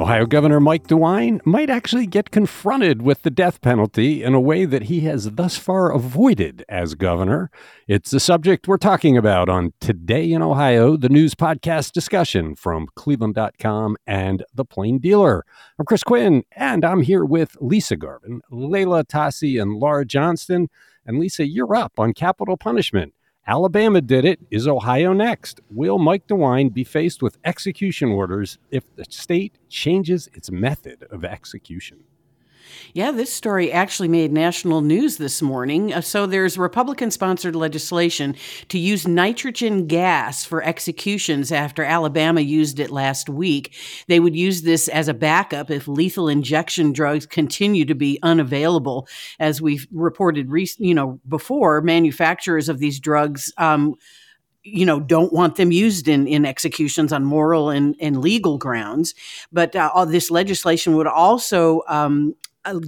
Ohio Governor Mike DeWine might actually get confronted with the death penalty in a way that he has thus far avoided as governor. It's the subject we're talking about on Today in Ohio, the news podcast discussion from Cleveland.com and The Plain Dealer. I'm Chris Quinn, and I'm here with Lisa Garvin, Leila Tassi, and Laura Johnston. And Lisa, you're up on capital punishment. Alabama did it. Is Ohio next? Will Mike DeWine be faced with execution orders if the state changes its method of execution? Yeah, this story actually made national news this morning. Uh, so there's Republican sponsored legislation to use nitrogen gas for executions after Alabama used it last week. They would use this as a backup if lethal injection drugs continue to be unavailable. As we've reported, you know, before, manufacturers of these drugs. Um, you know don't want them used in in executions on moral and, and legal grounds but uh, all this legislation would also um,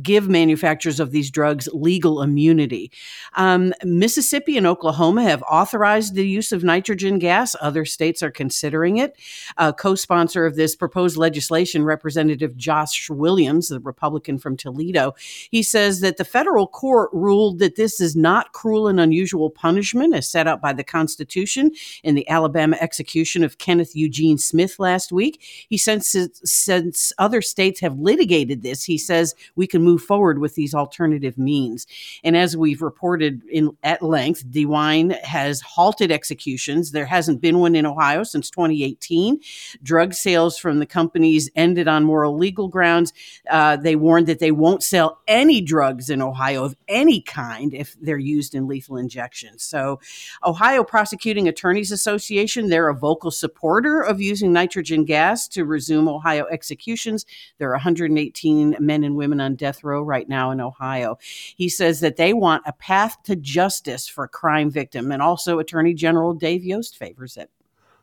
give manufacturers of these drugs legal immunity. Um, Mississippi and Oklahoma have authorized the use of nitrogen gas. Other states are considering it. A co sponsor of this proposed legislation, Representative Josh Williams, the Republican from Toledo, he says that the federal court ruled that this is not cruel and unusual punishment as set out by the Constitution in the Alabama execution of Kenneth Eugene Smith last week. He says since other states have litigated this, he says we can move forward with these alternative means. And as we've reported in at length, DeWine has halted executions. There hasn't been one in Ohio since 2018. Drug sales from the companies ended on moral legal grounds. Uh, they warned that they won't sell any drugs in Ohio of any kind if they're used in lethal injections. So, Ohio Prosecuting Attorneys Association, they're a vocal supporter of using nitrogen gas to resume Ohio executions. There are 118 men and women on on death row right now in Ohio. He says that they want a path to justice for crime victim, and also Attorney General Dave Yost favors it.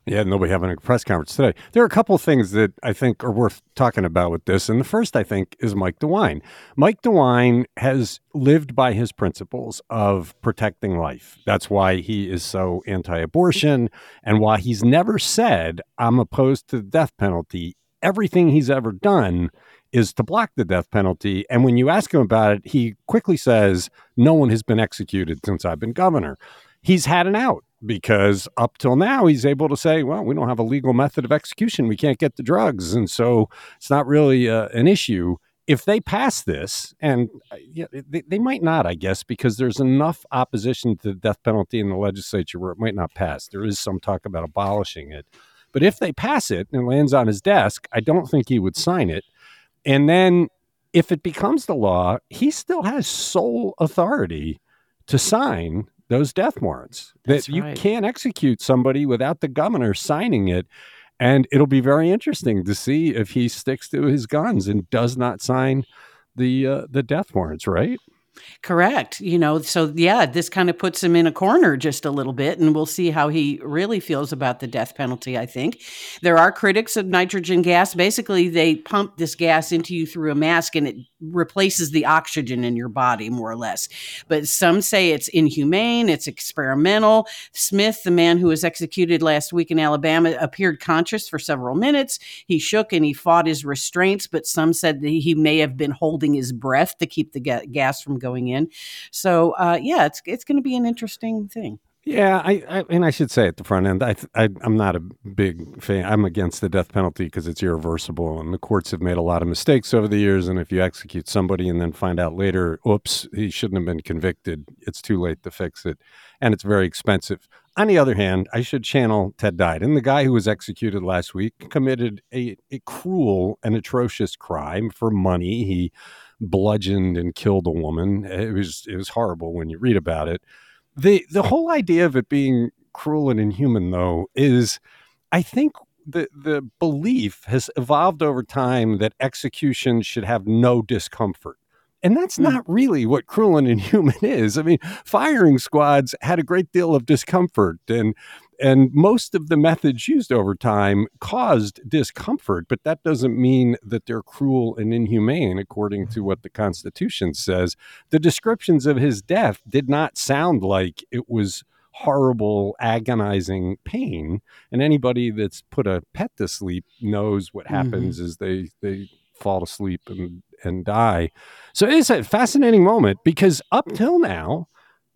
Yeah, and having a press conference today. There are a couple things that I think are worth talking about with this. And the first, I think, is Mike DeWine. Mike DeWine has lived by his principles of protecting life. That's why he is so anti abortion and why he's never said, I'm opposed to the death penalty. Everything he's ever done is to block the death penalty. And when you ask him about it, he quickly says, No one has been executed since I've been governor. He's had an out because up till now, he's able to say, Well, we don't have a legal method of execution. We can't get the drugs. And so it's not really uh, an issue. If they pass this, and uh, yeah, they, they might not, I guess, because there's enough opposition to the death penalty in the legislature where it might not pass. There is some talk about abolishing it. But if they pass it and it lands on his desk, I don't think he would sign it and then if it becomes the law, he still has sole authority to sign those death warrants. That's that you right. can't execute somebody without the governor signing it. And it'll be very interesting to see if he sticks to his guns and does not sign the uh, the death warrants, right? Correct. You know, so yeah, this kind of puts him in a corner just a little bit, and we'll see how he really feels about the death penalty. I think there are critics of nitrogen gas. Basically, they pump this gas into you through a mask and it replaces the oxygen in your body, more or less. But some say it's inhumane, it's experimental. Smith, the man who was executed last week in Alabama, appeared conscious for several minutes. He shook and he fought his restraints, but some said that he may have been holding his breath to keep the ga- gas from going in. So, uh, yeah, it's, it's going to be an interesting thing. Yeah, I, I, and I should say at the front end, I, I am not a big fan. I'm against the death penalty because it's irreversible, and the courts have made a lot of mistakes over the years. And if you execute somebody and then find out later, oops, he shouldn't have been convicted, it's too late to fix it, and it's very expensive. On the other hand, I should channel Ted Diadiun, the guy who was executed last week, committed a, a cruel and atrocious crime for money. He bludgeoned and killed a woman. It was it was horrible when you read about it the the whole idea of it being cruel and inhuman though is i think the the belief has evolved over time that execution should have no discomfort and that's hmm. not really what cruel and inhuman is. I mean, firing squads had a great deal of discomfort and and most of the methods used over time caused discomfort, but that doesn't mean that they're cruel and inhumane, according to what the Constitution says. The descriptions of his death did not sound like it was horrible, agonizing pain. And anybody that's put a pet to sleep knows what mm-hmm. happens mm-hmm. is they they fall asleep and and die. So it's a fascinating moment because up till now,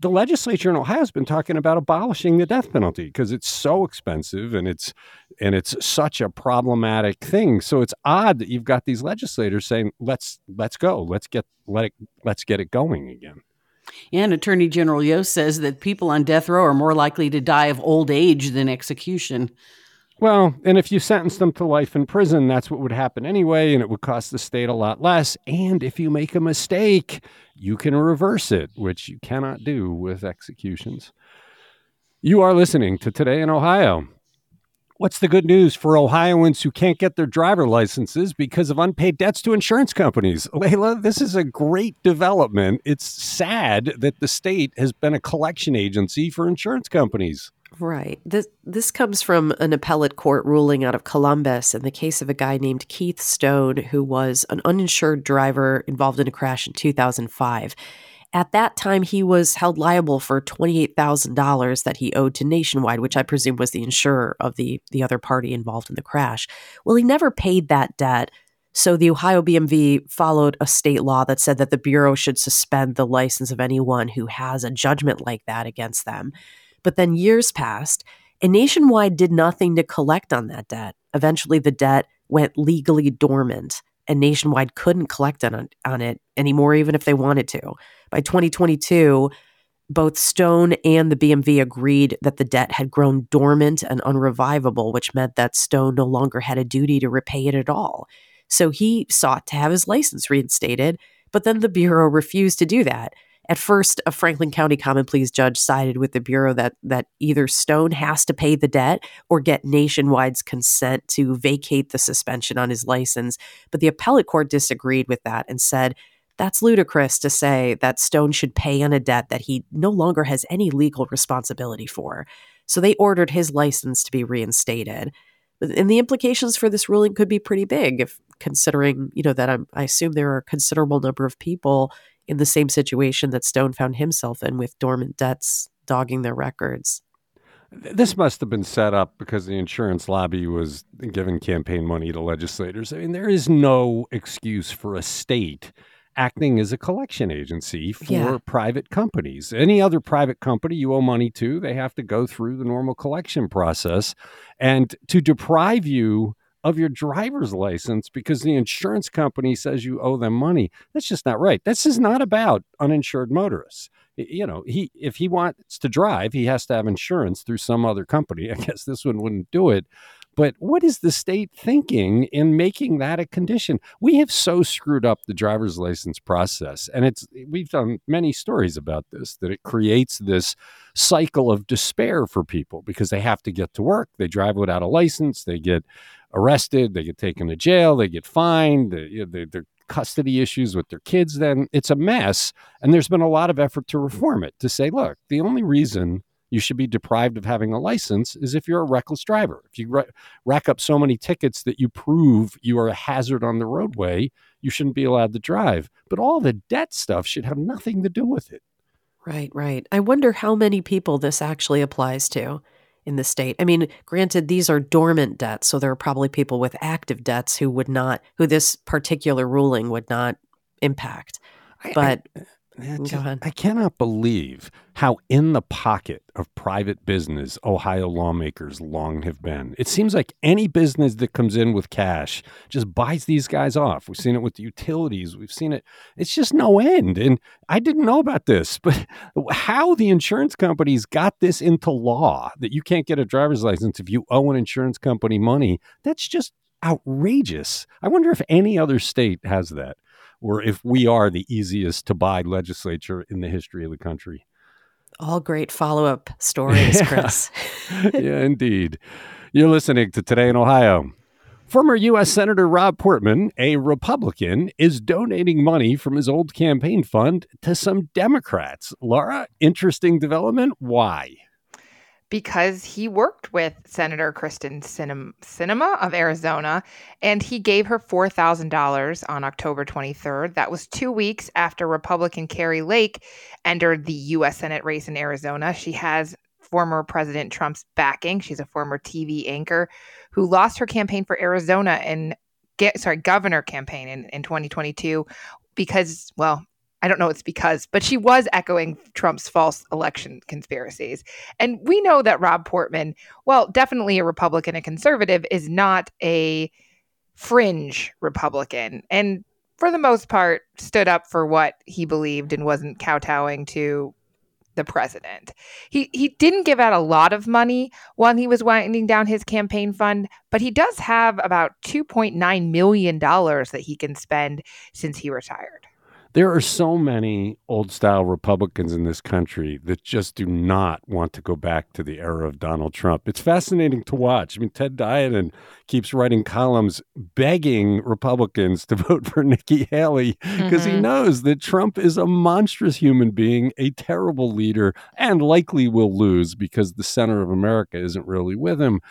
the legislature in Ohio has been talking about abolishing the death penalty because it's so expensive and it's and it's such a problematic thing. So it's odd that you've got these legislators saying, "Let's let's go, let's get let it let's get it going again." And Attorney General Yost says that people on death row are more likely to die of old age than execution. Well, and if you sentence them to life in prison, that's what would happen anyway, and it would cost the state a lot less. And if you make a mistake, you can reverse it, which you cannot do with executions. You are listening to Today in Ohio. What's the good news for Ohioans who can't get their driver licenses because of unpaid debts to insurance companies? Leila, this is a great development. It's sad that the state has been a collection agency for insurance companies. Right. This this comes from an appellate court ruling out of Columbus in the case of a guy named Keith Stone who was an uninsured driver involved in a crash in 2005. At that time he was held liable for $28,000 that he owed to Nationwide, which I presume was the insurer of the the other party involved in the crash. Well, he never paid that debt. So the Ohio BMV followed a state law that said that the bureau should suspend the license of anyone who has a judgment like that against them. But then years passed, and Nationwide did nothing to collect on that debt. Eventually, the debt went legally dormant, and Nationwide couldn't collect on, on it anymore, even if they wanted to. By 2022, both Stone and the BMV agreed that the debt had grown dormant and unrevivable, which meant that Stone no longer had a duty to repay it at all. So he sought to have his license reinstated, but then the Bureau refused to do that. At first, a Franklin County Common Pleas judge sided with the Bureau that, that either Stone has to pay the debt or get Nationwide's consent to vacate the suspension on his license. But the appellate court disagreed with that and said that's ludicrous to say that Stone should pay on a debt that he no longer has any legal responsibility for. So they ordered his license to be reinstated. And the implications for this ruling could be pretty big if considering, you know, that I'm, I assume there are a considerable number of people in the same situation that Stone found himself in with dormant debts dogging their records. This must have been set up because the insurance lobby was giving campaign money to legislators. I mean, there is no excuse for a state acting as a collection agency for yeah. private companies. Any other private company you owe money to, they have to go through the normal collection process. And to deprive you of your driver's license because the insurance company says you owe them money. That's just not right. This is not about uninsured motorists. You know, he if he wants to drive, he has to have insurance through some other company. I guess this one wouldn't do it. But what is the state thinking in making that a condition? We have so screwed up the driver's license process. And it's we've done many stories about this that it creates this cycle of despair for people because they have to get to work. They drive without a license, they get arrested, they get taken to jail, they get fined, they're custody issues with their kids then it's a mess and there's been a lot of effort to reform it to say look the only reason you should be deprived of having a license is if you're a reckless driver. If you rack up so many tickets that you prove you are a hazard on the roadway you shouldn't be allowed to drive. But all the debt stuff should have nothing to do with it. Right right. I wonder how many people this actually applies to in the state. I mean, granted, these are dormant debts, so there are probably people with active debts who would not, who this particular ruling would not impact. But I, just, I cannot believe how in the pocket of private business Ohio lawmakers long have been. It seems like any business that comes in with cash just buys these guys off. We've seen it with the utilities. We've seen it. It's just no end. And I didn't know about this, but how the insurance companies got this into law that you can't get a driver's license if you owe an insurance company money, that's just outrageous. I wonder if any other state has that or if we are the easiest to buy legislature in the history of the country. All great follow up stories, yeah. Chris. yeah, indeed. You're listening to Today in Ohio. Former U.S. Senator Rob Portman, a Republican, is donating money from his old campaign fund to some Democrats. Laura, interesting development. Why? Because he worked with Senator Kyrsten Sinema of Arizona, and he gave her $4,000 on October 23rd. That was two weeks after Republican Kari Lake entered the U.S. Senate race in Arizona. She has former President Trump's backing. She's a former TV anchor who lost her campaign for Arizona and get sorry, governor campaign in, in 2022 because, well, I don't know it's because, but she was echoing Trump's false election conspiracies. And we know that Rob Portman, well, definitely a Republican a conservative, is not a fringe Republican. And for the most part, stood up for what he believed and wasn't kowtowing to the president. He he didn't give out a lot of money while he was winding down his campaign fund, but he does have about 2.9 million dollars that he can spend since he retired. There are so many old style Republicans in this country that just do not want to go back to the era of Donald Trump. It's fascinating to watch. I mean, Ted Diadiun keeps writing columns begging Republicans to vote for Nikki Haley because mm-hmm. he knows that Trump is a monstrous human being, a terrible leader, and likely will lose because the center of America isn't really with him.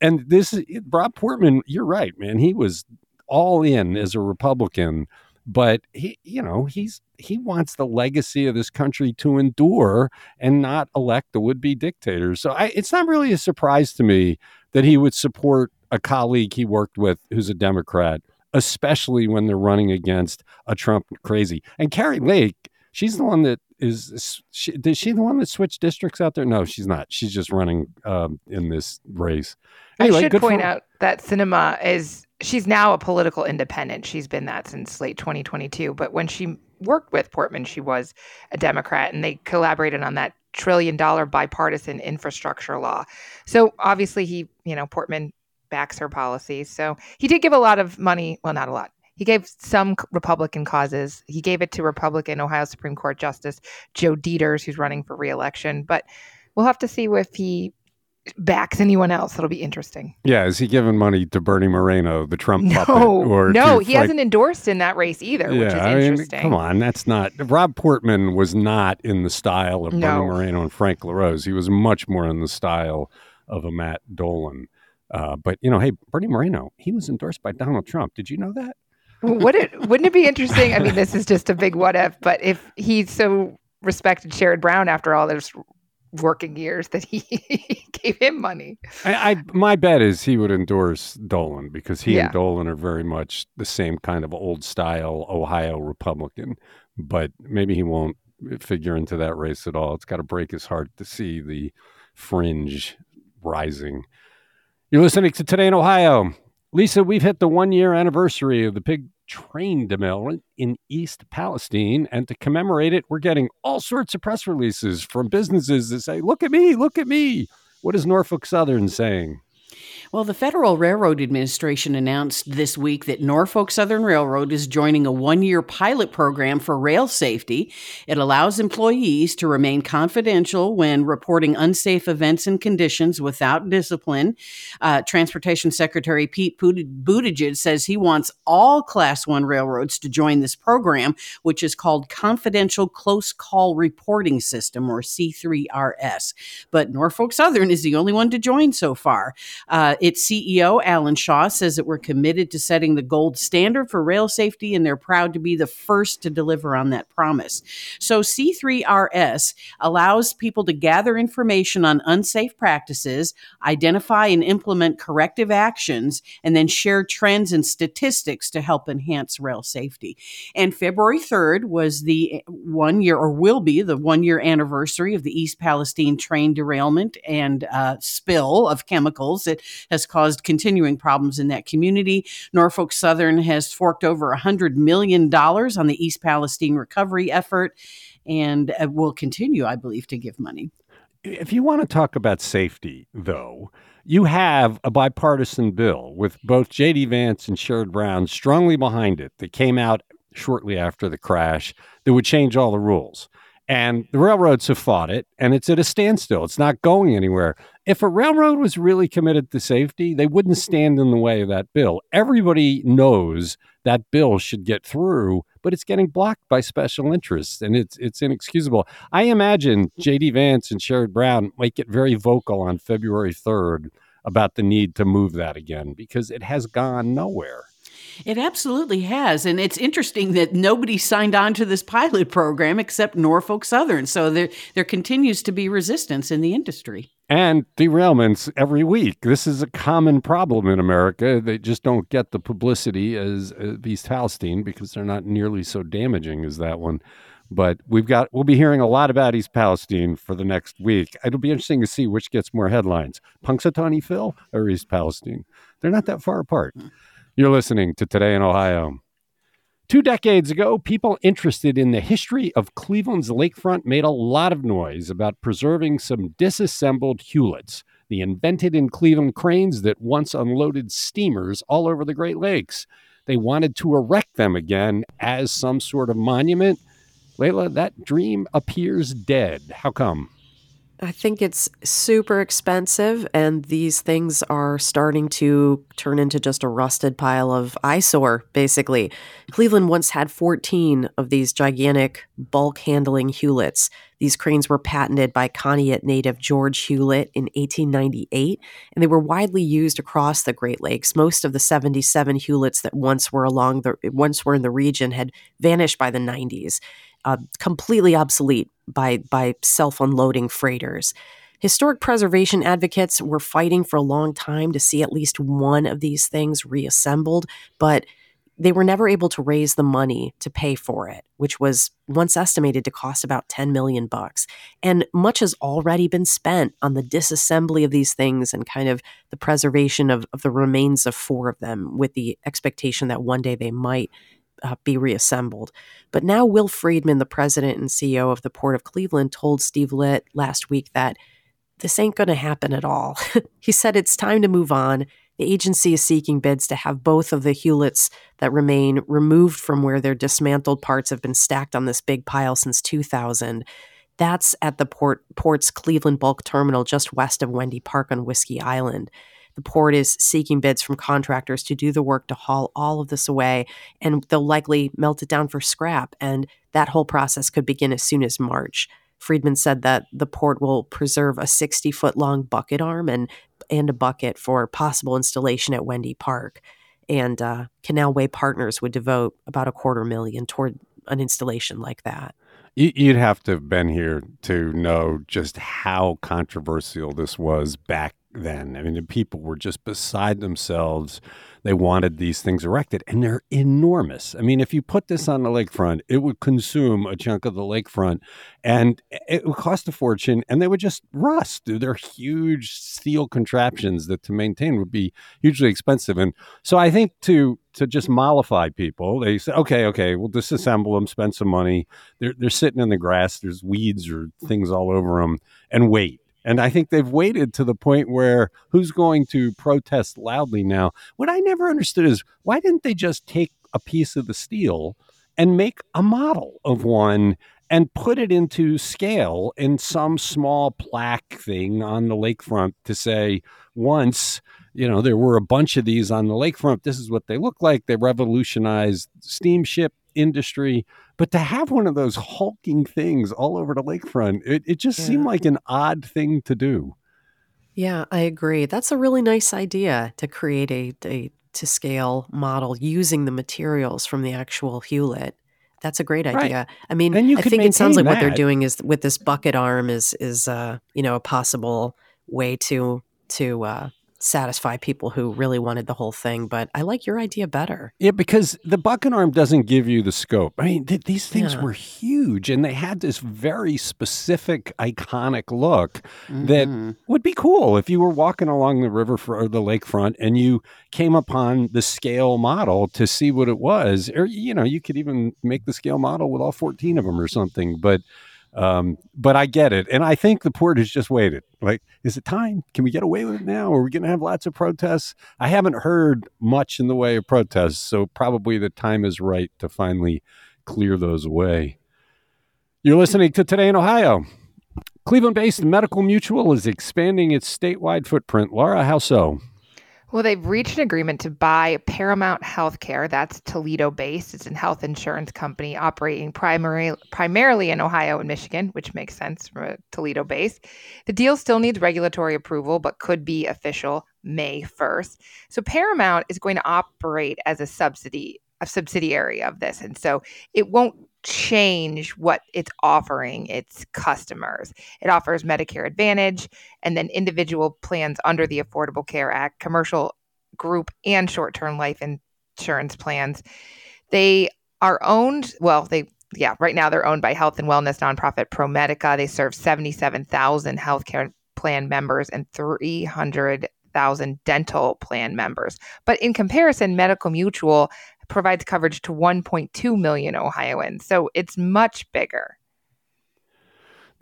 And this, Rob Portman, you're right, man. He was all in as a Republican but he you know he's he wants the legacy of this country to endure and not elect a would-be dictator. So I, it's not really a surprise to me that he would support a colleague he worked with who's a democrat especially when they're running against a trump crazy. And Kari Lake she's the one that is she, is she the one that switched districts out there? No she's not. She's just running um, in this race. Anyway, i should point out that Sinema is she's now a political independent. She's been that since late 2022. But when she worked with Portman, she was a Democrat, and they collaborated on that trillion dollar bipartisan infrastructure law. So obviously, he, you know, Portman backs her policies. So he did give a lot of money. Well, not a lot. He gave some Republican causes. He gave it to Republican Ohio Supreme Court Justice Joe Deters, who's running for reelection. But we'll have to see if he backs anyone else. That'll be interesting. Yeah, is he giving money to Bernie Moreno, the Trump no, puppet? Or no, he like, hasn't endorsed in that race either, yeah, which is I interesting. Mean, come on, that's not Rob Portman was not in the style of no. Bernie Moreno and Frank LaRose. He was much more in the style of a Matt Dolan. Uh, but you know, hey, Bernie Moreno, he was endorsed by Donald Trump. Did you know that? Would it wouldn't it be interesting? I mean, this is just a big what if, but if he so respected Sherrod Brown after all those working years that he gave him money. I, I, my bet is he would endorse Dolan because he yeah. and Dolan are very much the same kind of old style Ohio Republican, but maybe he won't figure into that race at all. It's got to break his heart to see the fringe rising. You're listening to Today in Ohio. Lisa, we've hit the one year anniversary of the pig train derailment in East Palestine. And to commemorate it, we're getting all sorts of press releases from businesses that say, look at me, look at me. What is Norfolk Southern saying? Well, the Federal Railroad Administration announced this week that Norfolk Southern Railroad is joining a one year pilot program for rail safety. It allows employees to remain confidential when reporting unsafe events and conditions without discipline. Uh, Transportation Secretary Pete Buttigieg says he wants all Class 1 railroads to join this program, which is called Confidential Close Call Reporting System, or C3RS. But Norfolk Southern is the only one to join so far. Uh, its CEO, Alan Shaw, says that we're committed to setting the gold standard for rail safety, and they're proud to be the first to deliver on that promise. So, C3RS allows people to gather information on unsafe practices, identify and implement corrective actions, and then share trends and statistics to help enhance rail safety. And February 3rd was the one year, or will be the one year anniversary of the East Palestine train derailment and uh, spill of chemicals that has caused continuing problems in that community. Norfolk Southern has forked over $100 million on the East Palestine recovery effort and uh, will continue, I believe, to give money. If you want to talk about safety, though, you have a bipartisan bill with both J.D. Vance and Sherrod Brown strongly behind it that came out shortly after the crash that would change all the rules. And the railroads have fought it, and it's at a standstill. It's not going anywhere. If a railroad was really committed to safety, they wouldn't stand in the way of that bill. Everybody knows that bill should get through, but it's getting blocked by special interests, and it's it's inexcusable. I imagine J.D. Vance and Sherrod Brown might get very vocal on February third about the need to move that again because it has gone nowhere. It absolutely has. And it's interesting that nobody signed on to this pilot program except Norfolk Southern. So there, there continues to be resistance in the industry. And derailments every week. This is a common problem in America. They just don't get the publicity as, uh, as East Palestine because they're not nearly so damaging as that one. But we've got we'll be hearing a lot about East Palestine for the next week. It'll be interesting to see which gets more headlines: Punxsutawney Phil or East Palestine. They're not that far apart. You're listening to Today in Ohio. Two decades ago, people interested in the history of Cleveland's lakefront made a lot of noise about preserving some disassembled Huletts, the invented in Cleveland cranes that once unloaded steamers all over the Great Lakes. They wanted to erect them again as some sort of monument Leila, that dream appears dead. How come? I think it's super expensive, and these things are starting to turn into just a rusted pile of eyesore, basically. Cleveland once had 14 of these gigantic bulk handling Huletts. These cranes were patented by Conneaut native George Hulett in 1898, and they were widely used across the Great Lakes. Most of the 77 Huletts that once were along the once were in the region had vanished by the 90s uh, completely obsolete by by self unloading freighters. Historic preservation advocates were fighting for a long time to see at least one of these things reassembled, but they were never able to raise the money to pay for it, which was once estimated to cost about 10 million bucks. And much has already been spent on the disassembly of these things and kind of the preservation of, of the remains of four of them with the expectation that one day they might uh, be reassembled. But now, Will Friedman, the president and CEO of the Port of Cleveland, told Steve Litt last week that this ain't going to happen at all. he said it's time to move on. The agency is seeking bids to have both of the Huletts that remain removed from where their dismantled parts have been stacked on this big pile since 2000. That's at the port, port's Cleveland bulk terminal just west of Wendy Park on Whiskey Island. The port is seeking bids from contractors to do the work to haul all of this away, and they'll likely melt it down for scrap. And that whole process could begin as soon as March. Friedman said that the port will preserve a 60 foot long bucket arm and, and a bucket for possible installation at Wendy Park. And uh, Canalway Partners would devote about a quarter million toward an installation like that. You'd have to have been here to know just how controversial this was back then. I mean, the people were just beside themselves. They wanted these things erected, and they're enormous. I mean, if you put this on the lakefront, it would consume a chunk of the lakefront, and it would cost a fortune, and they would just rust. They're huge steel contraptions that to maintain would be hugely expensive. And so I think to to just mollify people, they say, okay, okay, we'll disassemble them, spend some money. They're they're sitting in the grass. There's weeds or things all over them, and wait and I think they've waited to the point where who's going to protest loudly now? What I never understood is why didn't they just take a piece of the steel and make a model of one and put it into scale in some small plaque thing on the lakefront to say once you know there were a bunch of these on the lakefront this is what they look like they revolutionized steamship industry but to have one of those hulking things all over the lakefront, it, it just yeah. seemed like an odd thing to do. Yeah, I agree. That's a really nice idea to create a, a to scale model using the materials from the actual Hulett. That's a great idea. Right. I mean, I think it sounds like that. what they're doing is with this bucket arm is is uh, you know a possible way to to uh, satisfy people who really wanted the whole thing. But I like your idea better. Yeah, because the bucket arm doesn't give you the scope. I mean, th- these things yeah. were huge and they had this very specific, iconic look mm-hmm. that would be cool if you were walking along the river for, or the lakefront and you came upon the scale model to see what it was. Or, you know, you could even make the scale model with all 14 of them or something. But um, but I get it. And I think the port has just waited. Like, is it time? Can we get away with it now? Are we going to have lots of protests? I haven't heard much in the way of protests. So probably the time is right to finally clear those away. You're listening to Today in Ohio. Cleveland based Medical Mutual is expanding its statewide footprint. Laura, how so? Well, they've reached an agreement to buy Paramount Healthcare. That's Toledo based. It's a health insurance company operating primary, primarily in Ohio and Michigan, which makes sense from a Toledo base. The deal still needs regulatory approval, but could be official May 1st. So Paramount is going to operate as a subsidy, a subsidiary of this. And so it won't change what it's offering its customers. It offers Medicare Advantage and then individual plans under the Affordable Care Act, commercial group and short-term life insurance plans. They are owned, well, they yeah, right now they're owned by health and wellness nonprofit ProMedica. They serve 77,000 healthcare plan members and 300,000 dental plan members. But in comparison, Medical Mutual provides coverage to 1.2 million Ohioans. So it's much bigger.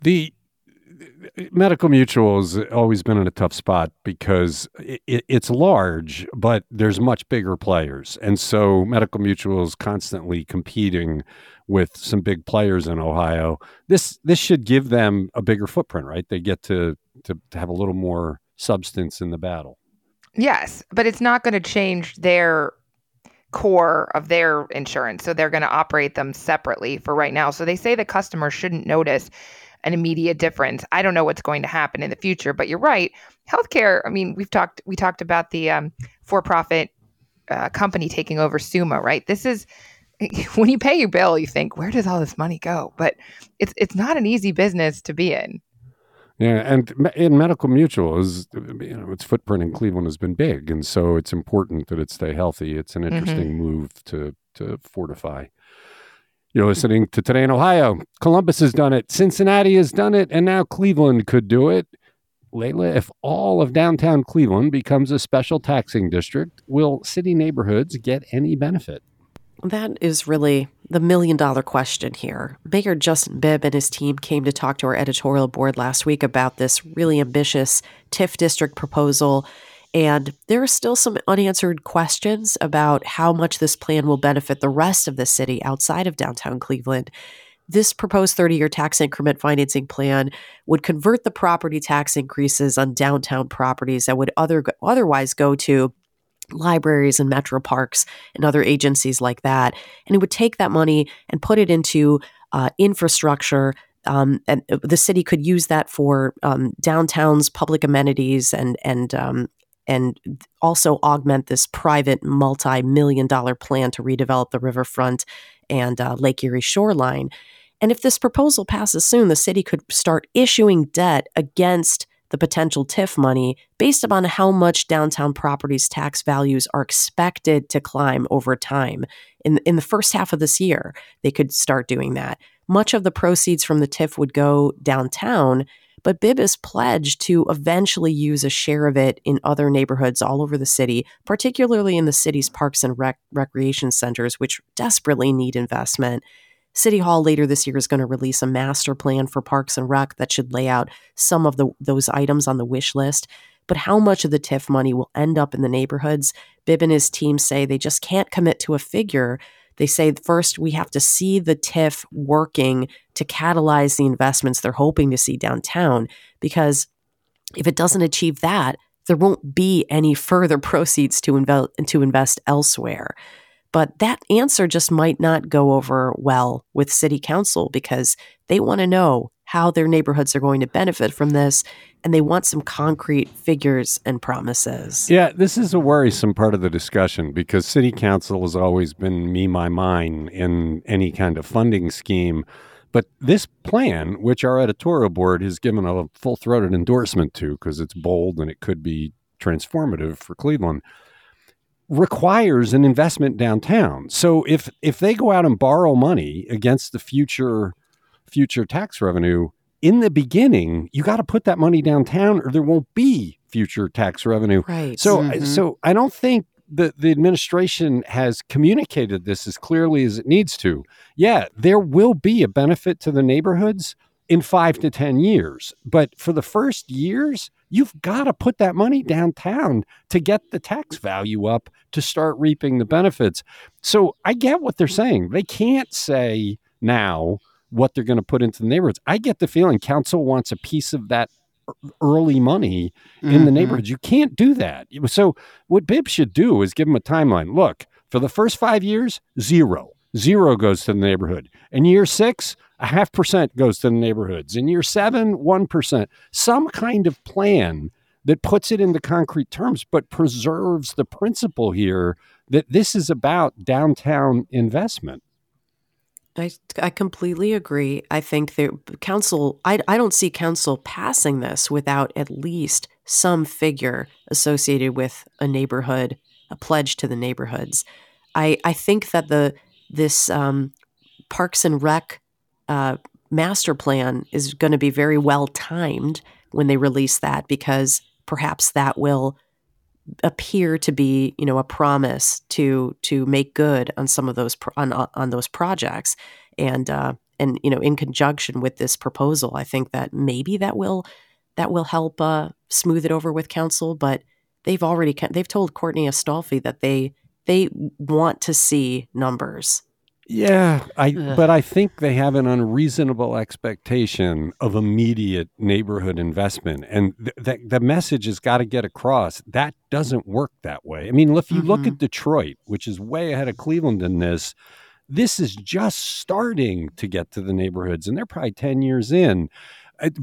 The medical mutual has always been in a tough spot because it, it, it's large, but there's much bigger players, and so medical mutual is constantly competing with some big players in Ohio. This this should give them a bigger footprint, right? They get to to, to have a little more substance in the battle. Yes, but it's not going to change their core of their insurance. So they're going to operate them separately for right now. So they say the customer shouldn't notice an immediate difference. I don't know what's going to happen in the future, but you're right. Healthcare. I mean, we've talked we talked about the um, for-profit uh, company taking over Summa. Right. This is when you pay your bill, you think, where does all this money go? But it's it's not an easy business to be in. Yeah, and in Medical Mutual is you know its footprint in Cleveland has been big, and so it's important that it stay healthy. It's an mm-hmm. interesting mm-hmm. move to to fortify. You're listening to Today in Ohio. Columbus has done it, Cincinnati has done it, and now Cleveland could do it. Leila, if all of downtown Cleveland becomes a special taxing district, will city neighborhoods get any benefit? That is really the million dollar question here. Mayor Justin Bibb and his team came to talk to our editorial board last week about this really ambitious TIF district proposal. And there are still some unanswered questions about how much this plan will benefit the rest of the city outside of downtown Cleveland. This proposed 30 year tax increment financing plan would convert the property tax increases on downtown properties that would other, otherwise go to libraries and metro parks and other agencies like that. And it would take that money and put it into uh, infrastructure. Um, and uh, the city could use that for um, downtown's public amenities and and um, and also augment this private multi-million dollar plan to redevelop the riverfront and uh, Lake Erie shoreline. And if this proposal passes soon, the city could start issuing debt against the potential TIF money based upon how much downtown properties tax values are expected to climb over time. In, in the first half of this year, they could start doing that. Much of the proceeds from the TIF would go downtown, but Bibb is pledged to eventually use a share of it in other neighborhoods all over the city, particularly in the city's parks and rec- recreation centers, which desperately need investment. City Hall later this year is going to release a master plan for Parks and Rec that should lay out some of the those items on the wish list. But how much of the TIF money will end up in the neighborhoods? Bibb and his team say they just can't commit to a figure. They say first we have to see the TIF working to catalyze the investments they're hoping to see downtown because if it doesn't achieve that, there won't be any further proceeds to, to invest elsewhere. But that answer just might not go over well with city council because they want to know how their neighborhoods are going to benefit from this and they want some concrete figures and promises. Yeah, this is a worrisome part of the discussion because city council has always been me, my, mine in any kind of funding scheme. But this plan, which our editorial board has given a full throated endorsement to because it's bold and it could be transformative for Cleveland, requires an investment downtown. So if if they go out and borrow money against the future future tax revenue in the beginning, you got to put that money downtown or there won't be future tax revenue. Right. So mm-hmm. so I don't think the, the administration has communicated this as clearly as it needs to. Yeah, there will be a benefit to the neighborhoods in five to 10 years. But for the first years, you've got to put that money downtown to get the tax value up to start reaping the benefits. So I get what they're saying. They can't say now what they're going to put into the neighborhoods. I get the feeling council wants a piece of that early money in mm-hmm. the neighborhoods. You can't do that. So what Bibb should do is give them a timeline. Look, for the first five years, zero. Zero goes to the neighborhood. In year six, a half percent goes to the neighborhoods. In year seven, 1%. Some kind of plan that puts it into concrete terms, but preserves the principle here that this is about downtown investment. I, I completely agree. I think the council, I, I don't see council passing this without at least some figure associated with a neighborhood, a pledge to the neighborhoods. I, I think that the this um, Parks and Rec uh, master plan is going to be very well timed when they release that because perhaps that will appear to be you know a promise to to make good on some of those pro- on on those projects. And uh, and you know in conjunction with this proposal I think that maybe that will that will help uh, smooth it over with council but they've already they've told Courtney Astolfi that they they want to see numbers yeah, I but I think they have an unreasonable expectation of immediate neighborhood investment, and th- that the message has got to get across. That doesn't work that way. I mean, if you mm-hmm. look at Detroit, which is way ahead of Cleveland in this, this is just starting to get to the neighborhoods, and they're probably ten years in.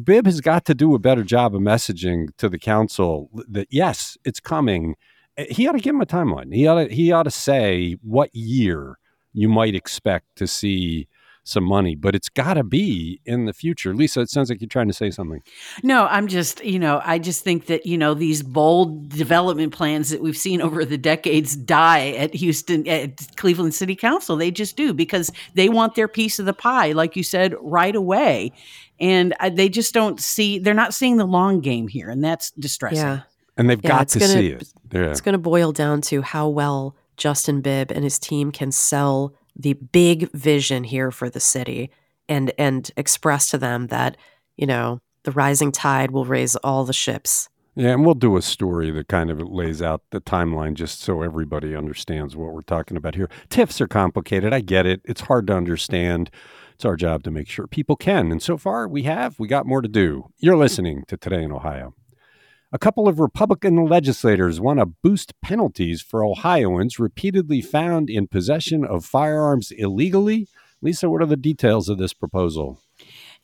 Bibb has got to do a better job of messaging to the council that yes, it's coming. He ought to give him a timeline. He ought to, he ought to say what year you might expect to see some money, but it's got to be in the future. Lisa, it sounds like you're trying to say something. No, I'm just, you know, I just think that, you know, these bold development plans that we've seen over the decades die at Houston, at Cleveland City Council. They just do because they want their piece of the pie, like you said, right away. And uh, they just don't see, they're not seeing the long game here. And that's distressing. Yeah. And they've yeah, got to gonna, see it. Yeah. It's going to boil down to how well Justin Bibb and his team can sell the big vision here for the city and and express to them that, you know, the rising tide will raise all the ships. Yeah, and we'll do a story that kind of lays out the timeline just so everybody understands what we're talking about here. TIFs are complicated. I get it. It's hard to understand. It's our job to make sure people can. And so far, we have. We got more to do. You're listening to Today in Ohio. A couple of Republican legislators want to boost penalties for Ohioans repeatedly found in possession of firearms illegally. Lisa, what are the details of this proposal?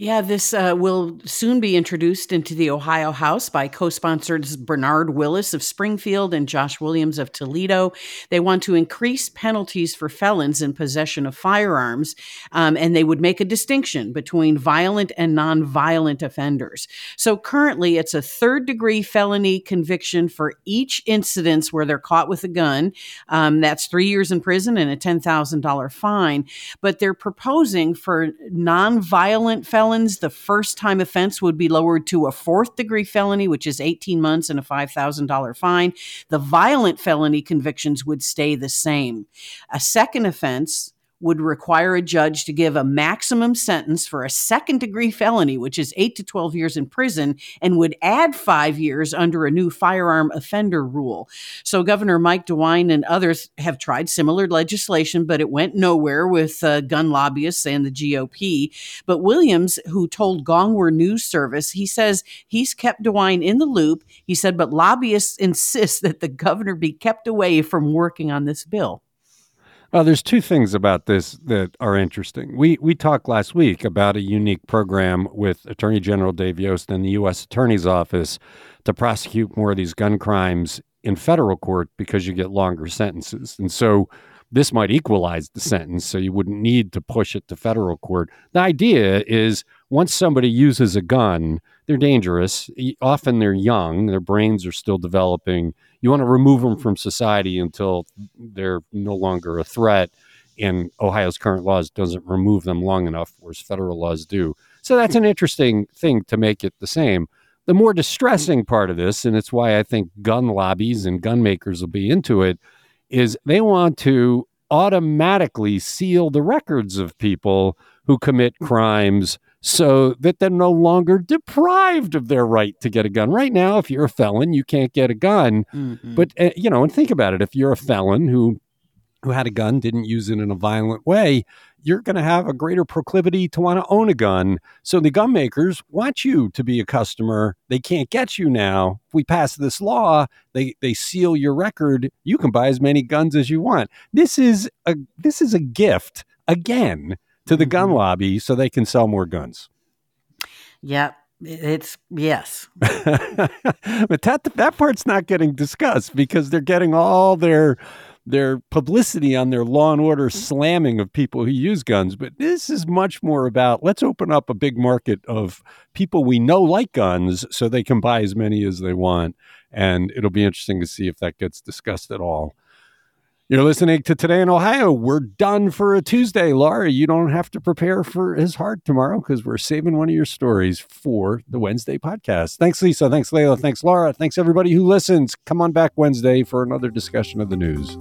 Yeah, this uh, will soon be introduced into the Ohio House by co sponsors Bernard Willis of Springfield and Josh Williams of Toledo. They want to increase penalties for felons in possession of firearms, um, and they would make a distinction between violent and nonviolent offenders. So currently, it's a third degree felony conviction for each incidence where they're caught with a gun. Um, that's three years in prison and a $10,000 fine. But they're proposing for nonviolent felons felons, the first time offense would be lowered to a fourth degree felony, which is 18 months and a $5,000 fine. The violent felony convictions would stay the same. A second offense, would require a judge to give a maximum sentence for a second degree felony, which is 8 to 12 years in prison, and would add five years under a new firearm offender rule. So, Governor Mike DeWine and others have tried similar legislation, but it went nowhere with uh, gun lobbyists and the GOP. But Williams, who told Gongwer News Service, he says he's kept DeWine in the loop. He said, but lobbyists insist that the governor be kept away from working on this bill. Well, there's two things about this that are interesting. We we talked last week about a unique program with Attorney General Dave Yost and the U.S. Attorney's Office to prosecute more of these gun crimes in federal court because you get longer sentences, and so this might equalize the sentence, so you wouldn't need to push it to federal court. The idea is once somebody uses a gun, they're dangerous. Often they're young, their brains are still developing you want to remove them from society until they're no longer a threat. And Ohio's current laws doesn't remove them long enough, whereas federal laws do. So that's an interesting thing to make it the same. The more distressing part of this, and it's why I think gun lobbies and gun makers will be into it, is they want to automatically seal the records of people who commit crimes so that they're no longer deprived of their right to get a gun. Right now, if you're a felon, you can't get a gun. Mm-hmm. But, uh, you know, and think about it if you're a felon who who had a gun didn't use it in a violent way, you're going to have a greater proclivity to want to own a gun. So the gun makers want you to be a customer. They can't get you now. If we pass this law, they they seal your record. You can buy as many guns as you want. This is a this is a gift again to the gun mm-hmm. lobby so they can sell more guns. Yep. It's yes, but that that part's not getting discussed because they're getting all their their publicity on their law and order slamming of people who use guns. But this is much more about let's open up a big market of people we know like guns so they can buy as many as they want. And it'll be interesting to see if that gets discussed at all. You're listening to Today in Ohio. We're done for a Tuesday. Laura, you don't have to prepare for his heart tomorrow because we're saving one of your stories for the Wednesday podcast. Thanks, Lisa. Thanks, Leila. Thanks, Laura. Thanks, everybody who listens. Come on back Wednesday for another discussion of the news.